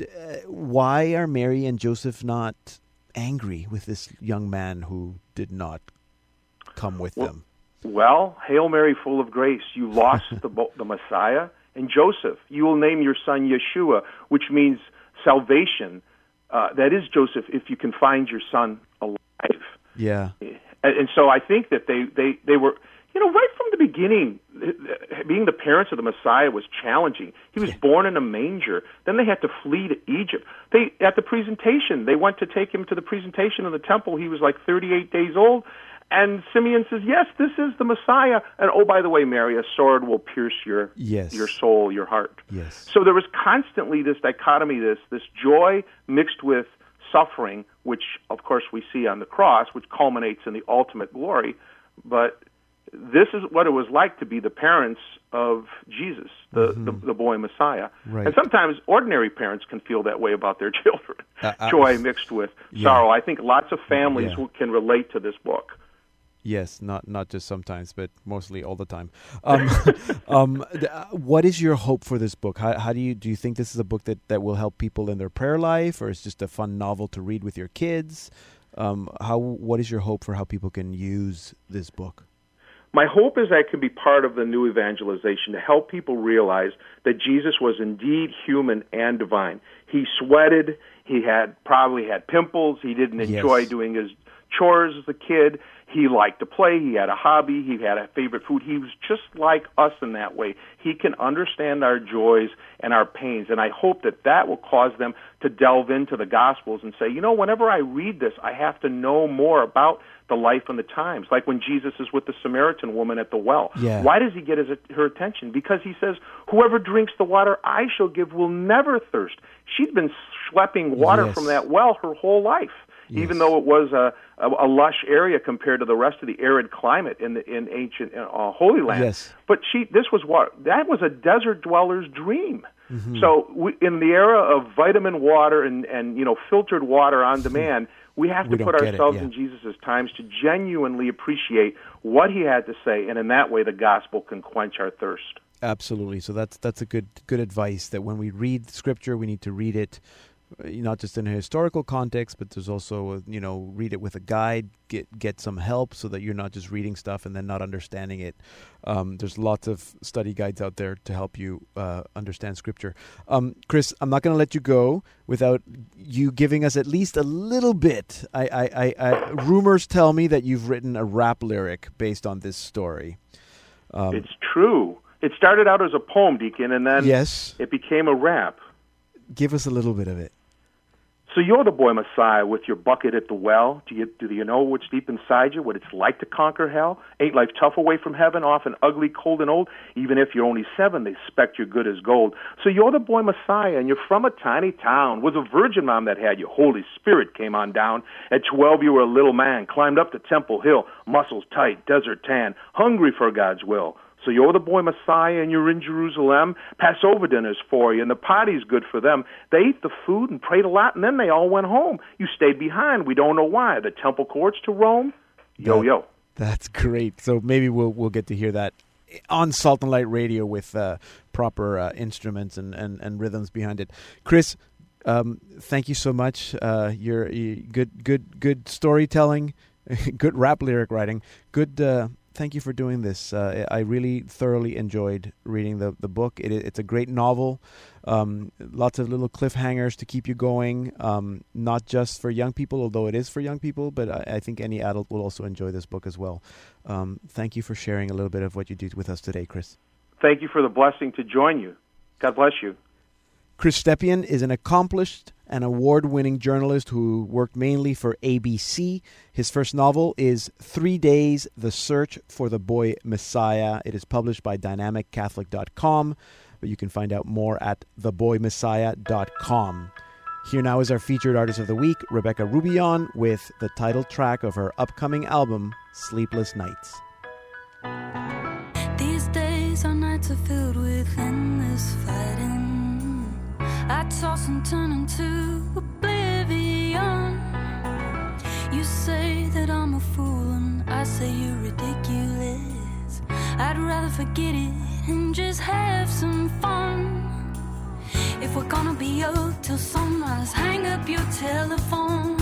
uh, why are Mary and Joseph not angry with this young man who did not come with well, them? Well, Hail Mary, full of grace, you lost the the Messiah and Joseph. You will name your son Yeshua, which means salvation. Uh, that is Joseph, if you can find your son alive. Yeah. And, and so I think that they, they, they were, you know, right from the beginning, being the parents of the Messiah was challenging. He was born in a manger. Then they had to flee to Egypt. They at the presentation, they went to take him to the presentation in the temple. He was like 38 days old, and Simeon says, "Yes, this is the Messiah." And oh, by the way, Mary, a sword will pierce your yes. your soul, your heart. Yes. So there was constantly this dichotomy, this this joy mixed with suffering, which of course we see on the cross, which culminates in the ultimate glory. But this is what it was like to be the parents of Jesus, the mm-hmm. the, the, boy Messiah. Right. And sometimes ordinary parents can feel that way about their children. Uh, uh, Joy mixed with yeah. sorrow. I think lots of families yeah. can relate to this book. Yes, not not just sometimes, but mostly all the time. Um, um, uh, what is your hope for this book? How, how do you do you think this is a book that, that will help people in their prayer life, or is just a fun novel to read with your kids? Um, how what is your hope for how people can use this book? My hope is that it can be part of the new evangelization to help people realize that Jesus was indeed human and divine. He sweated. He had probably had pimples. He didn't enjoy yes. doing his chores as a kid. He liked to play. He had a hobby. He had a favorite food. He was just like us in that way. He can understand our joys and our pains. And I hope that that will cause them to delve into the Gospels and say, you know, whenever I read this, I have to know more about the life and the times. Like when Jesus is with the Samaritan woman at the well. Yeah. Why does he get his, her attention? Because he says, whoever drinks the water I shall give will never thirst. She'd been schlepping water yes. from that well her whole life yes. even though it was a, a, a lush area compared to the rest of the arid climate in the in ancient uh, Holy Land. Yes. But she, this was what that was a desert dweller's dream. Mm-hmm. So we, in the era of vitamin water and and you know filtered water on demand, we have we to put ourselves it, yeah. in Jesus' times to genuinely appreciate what he had to say, and in that way, the gospel can quench our thirst. Absolutely. So that's that's a good good advice. That when we read Scripture, we need to read it not just in a historical context, but there's also a, you know read it with a guide, get get some help so that you're not just reading stuff and then not understanding it. Um, there's lots of study guides out there to help you uh, understand scripture. Um, Chris, I'm not going to let you go without you giving us at least a little bit. I, I, I, I rumors tell me that you've written a rap lyric based on this story. Um, it's true. It started out as a poem, Deacon, and then yes. it became a rap. Give us a little bit of it. So you're the boy Messiah with your bucket at the well. Do you do you know what's deep inside you? What it's like to conquer hell? Ain't life tough away from heaven? Often ugly, cold, and old. Even if you're only seven, they expect you're good as gold. So you're the boy Messiah, and you're from a tiny town. Was a virgin mom that had you. Holy Spirit came on down. At twelve, you were a little man. Climbed up the Temple Hill, muscles tight, desert tan, hungry for God's will. So you're the boy Messiah and you're in Jerusalem. Passover dinner's for you and the party's good for them. They ate the food and prayed a lot and then they all went home. You stayed behind. We don't know why. The temple courts to Rome? Yo, that, yo. That's great. So maybe we'll, we'll get to hear that on Salt and Light Radio with uh, proper uh, instruments and, and, and rhythms behind it. Chris, um, thank you so much. Uh, you're, you good, good, good storytelling, good rap lyric writing, good uh, thank you for doing this. Uh, I really thoroughly enjoyed reading the, the book. It, it's a great novel. Um, lots of little cliffhangers to keep you going, um, not just for young people, although it is for young people, but I, I think any adult will also enjoy this book as well. Um, thank you for sharing a little bit of what you did with us today, Chris. Thank you for the blessing to join you. God bless you. Chris Stepien is an accomplished and award winning journalist who worked mainly for ABC. His first novel is Three Days The Search for the Boy Messiah. It is published by dynamiccatholic.com, but you can find out more at theboymessiah.com. Here now is our featured artist of the week, Rebecca Roubion, with the title track of her upcoming album, Sleepless Nights. Toss and turn into oblivion. You say that I'm a fool, and I say you're ridiculous. I'd rather forget it and just have some fun. If we're gonna be up till sunrise, hang up your telephone.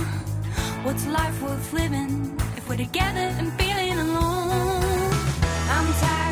What's life worth living if we're together and feeling alone? I'm tired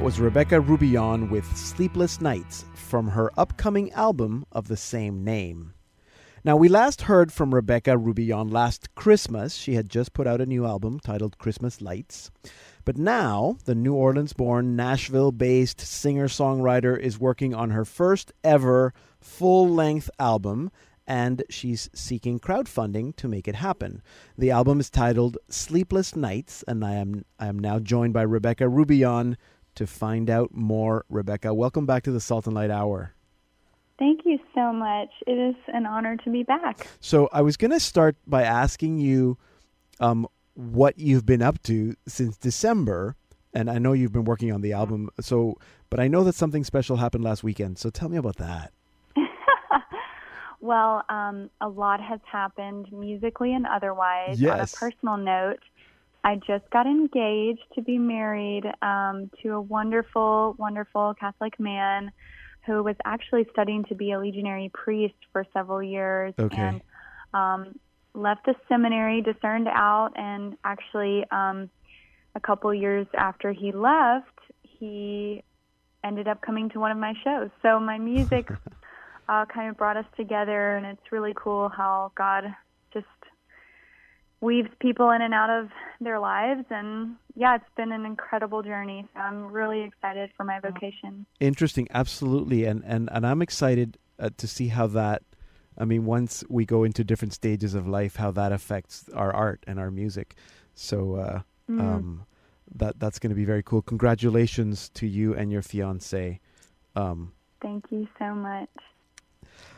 That was Rebecca Roubion with Sleepless Nights from her upcoming album of the same name. Now, we last heard from Rebecca Roubion last Christmas. She had just put out a new album titled Christmas Lights. But now, the New Orleans born, Nashville based singer songwriter is working on her first ever full length album, and she's seeking crowdfunding to make it happen. The album is titled Sleepless Nights, and I am, I am now joined by Rebecca Roubion to find out more. Rebecca, welcome back to the Salt and Light Hour. Thank you so much. It is an honor to be back. So I was going to start by asking you um, what you've been up to since December, and I know you've been working on the album. So, but I know that something special happened last weekend. So tell me about that. well, um, a lot has happened musically and otherwise. Yes. On a personal note, I just got engaged to be married um, to a wonderful, wonderful Catholic man who was actually studying to be a legionary priest for several years okay. and um, left the seminary, discerned out, and actually um, a couple years after he left, he ended up coming to one of my shows. So my music uh, kind of brought us together, and it's really cool how God weaves people in and out of their lives. And yeah it's been an incredible journey. So i'm really excited for my vocation. Interesting. Absolutely. And and and i'm excited uh, to see how that i mean once we go into different stages of life how that affects our art and our music. So uh mm. um that that's going to be very cool. Congratulations to you and your fiance. Um thank you so much.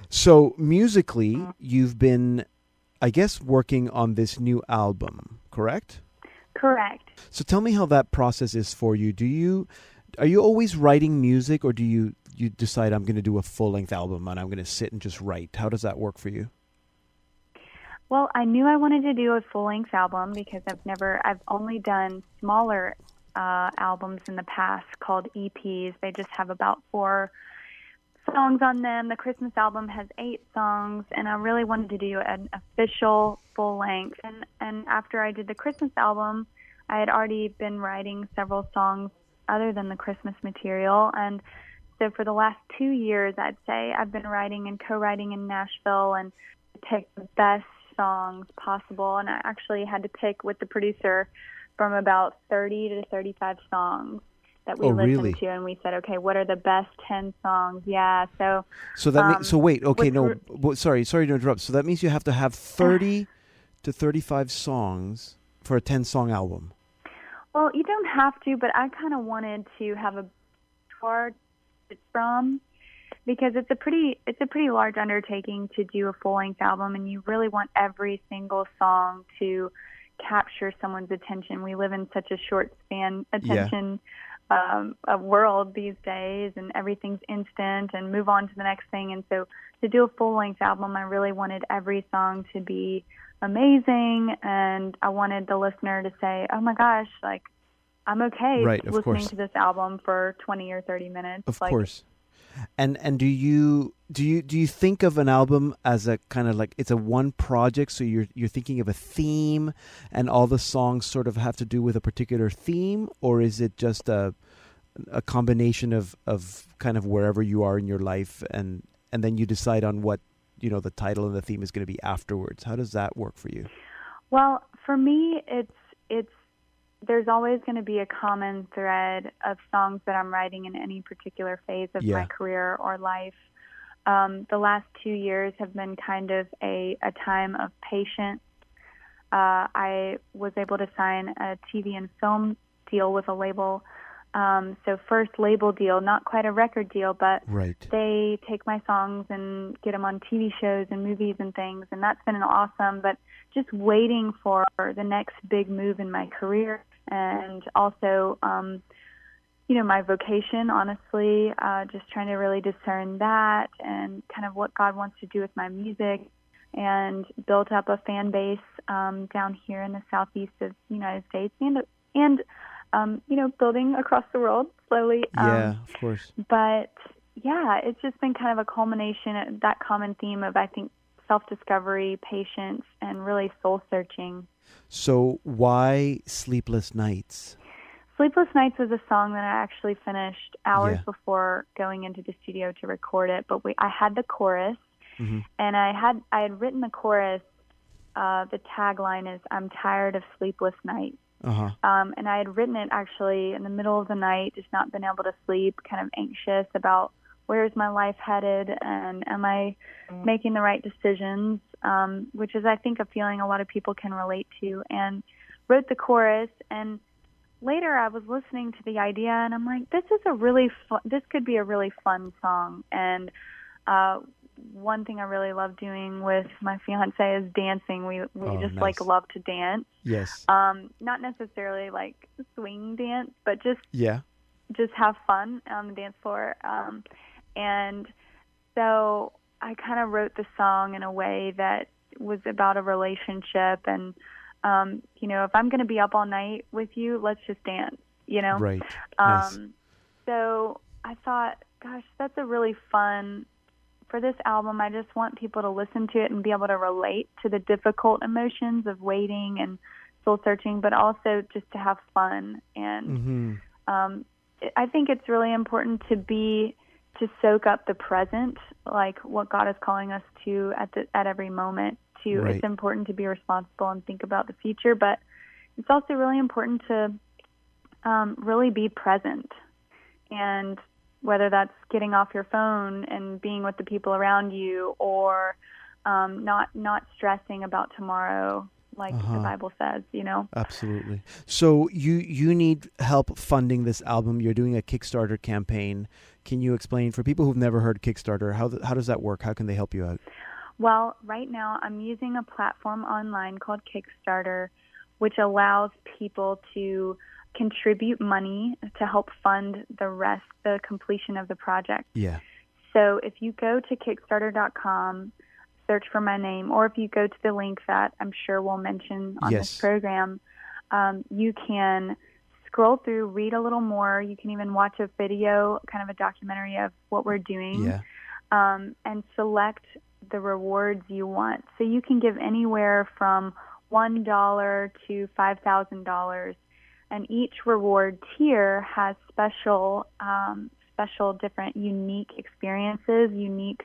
so musically mm. you've been I guess, working on this new album, correct? Correct. So tell me how that process is for you. Do you are you always writing music, or do you you decide I'm going to do a full length album and I'm going to sit and just write? How does that work for you? Well, I knew I wanted to do a full length album because I've never I've only done smaller uh, albums in the past called EPs. They just have about four songs on them. The Christmas album has eight songs, and I really wanted to do an official full length. And and after I did the Christmas album, I had already been writing several songs other than the Christmas material, and so for the last two years, I'd say I've been writing and co-writing in Nashville and pick the best songs possible. And I actually had to pick with the producer from about 30 to 35 songs that we oh, listened really? to, and we said, okay, what are the best ten songs? Yeah, so. So that um, means, so wait, okay, no, w- sorry, sorry to interrupt. So that means you have to have thirty to thirty-five songs for a ten-song album. Well, you don't have to, but I kind of wanted to have a tour from because it's a pretty it's a pretty large undertaking to do a full-length album, and you really want every single song to capture someone's attention. We live in such a short span attention. Um, a world these days, and everything's instant and move on to the next thing. And so, to do a full length album, I really wanted every song to be amazing, and I wanted the listener to say, "Oh my gosh, like." I'm okay right, listening course. to this album for 20 or 30 minutes. Of like, course. And and do you do you do you think of an album as a kind of like it's a one project so you're you're thinking of a theme and all the songs sort of have to do with a particular theme? Or is it just a a combination of of kind of wherever you are in your life and and then you decide on what you know the title and the theme is going to be afterwards? How does that work for you? Well for me it's it's there's always going to be a common thread of songs that I'm writing in any particular phase of yeah. my career or life. Um, the last two years have been kind of a, a time of patience. Uh, I was able to sign a TV and film deal with a label. Um, so first label deal, not quite a record deal, but right. they take my songs and get them on TV shows and movies and things, and that's been an awesome. But just waiting for the next big move in my career and also um, you know my vocation honestly uh, just trying to really discern that and kind of what god wants to do with my music and built up a fan base um, down here in the southeast of the united states and and um, you know building across the world slowly yeah um, of course. but yeah it's just been kind of a culmination of that common theme of i think self discovery patience and really soul searching so why Sleepless Nights? Sleepless Nights was a song that I actually finished hours Yeah. before going into the studio to record it, but we I had the chorus mm-hmm. and I had I had written the chorus. Uh, the tagline is "I'm tired of sleepless nights." Uh-huh. Um, and I had written it actually in the middle of the night, just not been able to sleep, kind of anxious about where is my life headed and am I making the right decisions, um, which is, I think, a feeling a lot of people can relate to. And wrote the chorus. And later I was listening to the idea and I'm like, this is a really fun, this could be a really fun song. And, uh, one thing I really love doing with my fiance is dancing. We we oh, just nice. like love to dance. Yes. Um, not necessarily like swing dance, but just yeah, just have fun on the dance floor. Um, and so I kind of wrote the song in a way that was about a relationship and um, you know, if I'm going to be up all night with you, let's just dance, you know? Right. Um, nice. so I thought, gosh, that's a really fun for this album, I just want people to listen to it and be able to relate to the difficult emotions of waiting and soul searching, but also just to have fun. And mm-hmm. um, I think it's really important to be to soak up the present, like what God is calling us to at the at every moment. To right. it's important to be responsible and think about the future, but it's also really important to um, really be present and whether that's getting off your phone and being with the people around you or um, not not stressing about tomorrow like uh-huh. the Bible says, you know. Absolutely. So you you need help funding this album. You're doing a Kickstarter campaign. Can you explain for people who've never heard Kickstarter how th- how does that work? How can they help you out? Well, right now I'm using a platform online called Kickstarter which allows people to contribute money to help fund the rest, the completion of the project. Yeah. So if you go to Kickstarter.com, search for my name, or if you go to the link that I'm sure we'll mention on yes. this program, um, you can scroll through, read a little more. You can even watch a video, kind of a documentary of what we're doing, yeah. um, and select the rewards you want. So you can give anywhere from one dollar to five thousand dollars and each reward tier has special um, special different unique experiences unique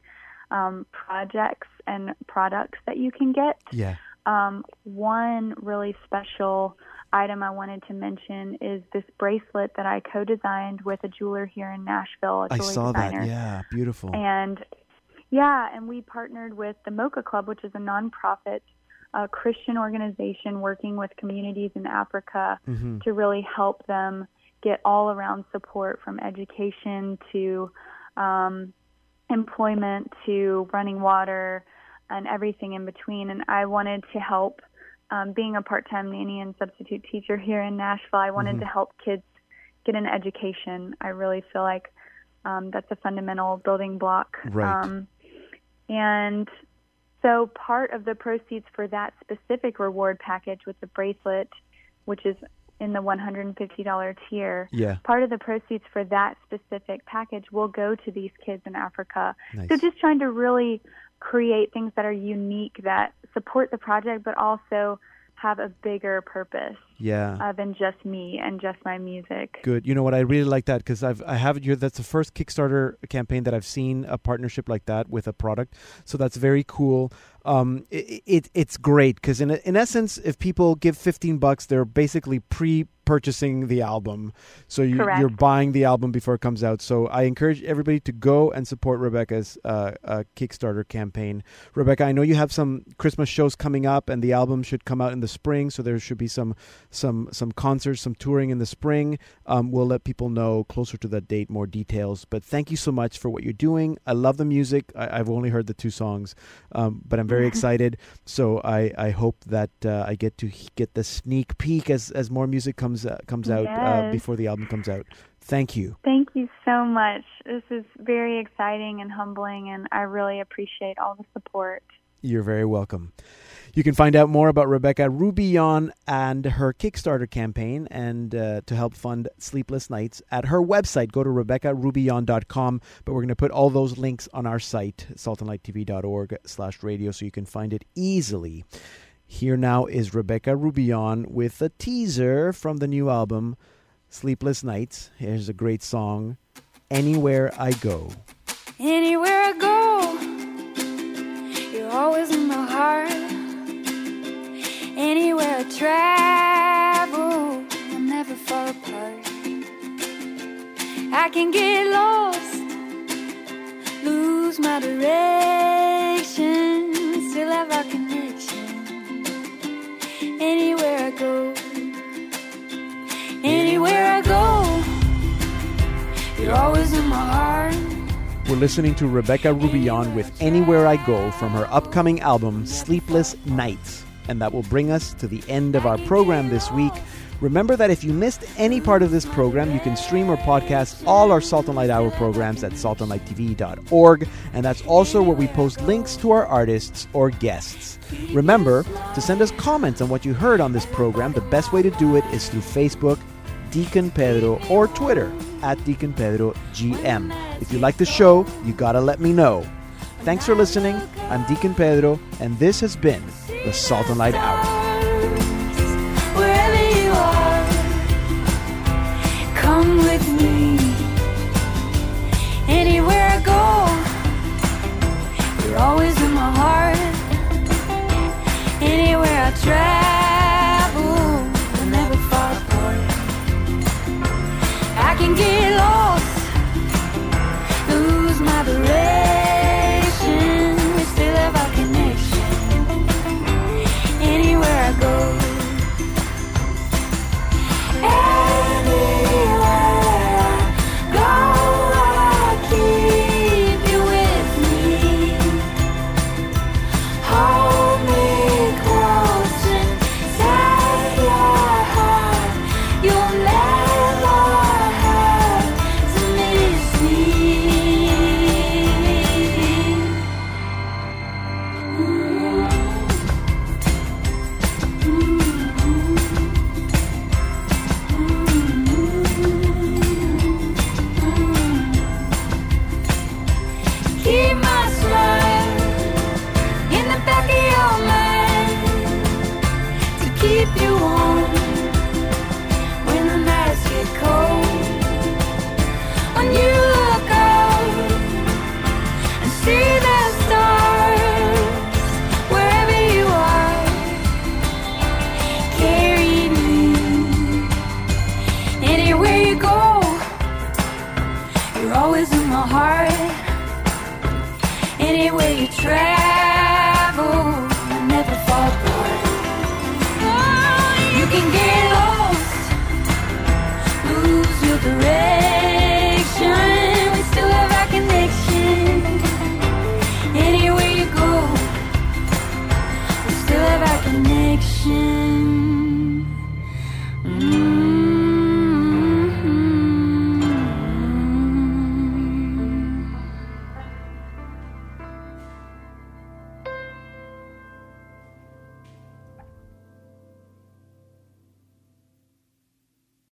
um, projects and products that you can get yeah um, one really special item I wanted to mention is this bracelet that I co-designed with a jeweler here in Nashville. I saw designer. that. Yeah, beautiful. And yeah, and we partnered with the Mocha Club, which is a nonprofit a Christian organization working with communities in Africa mm-hmm. to really help them get all around support from education to um, employment to running water and everything in between. And I wanted to help, um, being a part time nanny and substitute teacher here in Nashville, I wanted mm-hmm. to help kids get an education. I really feel like um, that's a fundamental building block. Right. Um, and so part of the proceeds for that specific reward package with the bracelet, which is in the $150 tier, yeah. part of the proceeds for that specific package will go to these kids in Africa. Nice. So just trying to really create things that are unique that support the project, but also have a bigger purpose yeah uh, than just me and just my music good you know what i really like that because i've i have you that's the first kickstarter campaign that i've seen a partnership like that with a product so that's very cool um, it, it it's great because in in essence, if people give fifteen bucks, they're basically pre purchasing the album. So you, are buying the album before it comes out. So I encourage everybody to go and support Rebecca's uh, uh, Kickstarter campaign. Rebecca, I know you have some Christmas shows coming up, and the album should come out in the spring. So there should be some some some concerts, some touring in the spring. Um, we'll let people know closer to that date more details. But thank you so much for what you're doing. I love the music. I, have only heard the two songs, um, but I'm very very excited. So I, I hope that uh, I get to get the sneak peek as, as more music comes uh, comes out uh, yes. uh, before the album comes out. Thank you. Thank you so much. This is very exciting and humbling, and I really appreciate all the support. You're very welcome. You can find out more about Rebecca Roubion and her Kickstarter campaign and uh, to help fund Sleepless Nights at her website. Go to RebeccaRoubion.com, but we're going to put all those links on our site, saltandlighttv.org slash radio, so you can find it easily. Here now is Rebecca Roubion with a teaser from the new album, Sleepless Nights. Here's a great song, Anywhere I Go. Anywhere I go you're always in my heart. Anywhere I travel, I'm never far apart. I can get lost, lose my direction, still have our connection. Anywhere I go, anywhere I go, you're always in my heart. We're listening to Rebecca Roubion with Anywhere I Go from her upcoming album Sleepless Nights. And that will bring us to the end of our program this week. Remember that if you missed any part of this program, you can stream or podcast all our Salt and Light Hour programs at saltandlighttv.org, and that's also where we post links to our artists or guests. Remember to send us comments on what you heard on this program. The best way to do it is through Facebook, Deacon Pedro, or Twitter at Deacon Pedro GM. If you like the show, you gotta let me know. Thanks for listening. I'm Deacon Pedro, and this has been the Salt and Light Hour. Wherever you are, come with me. Anywhere I go, you're always in my heart. Anywhere I travel, we're never far apart. I can get lost, lose my direction.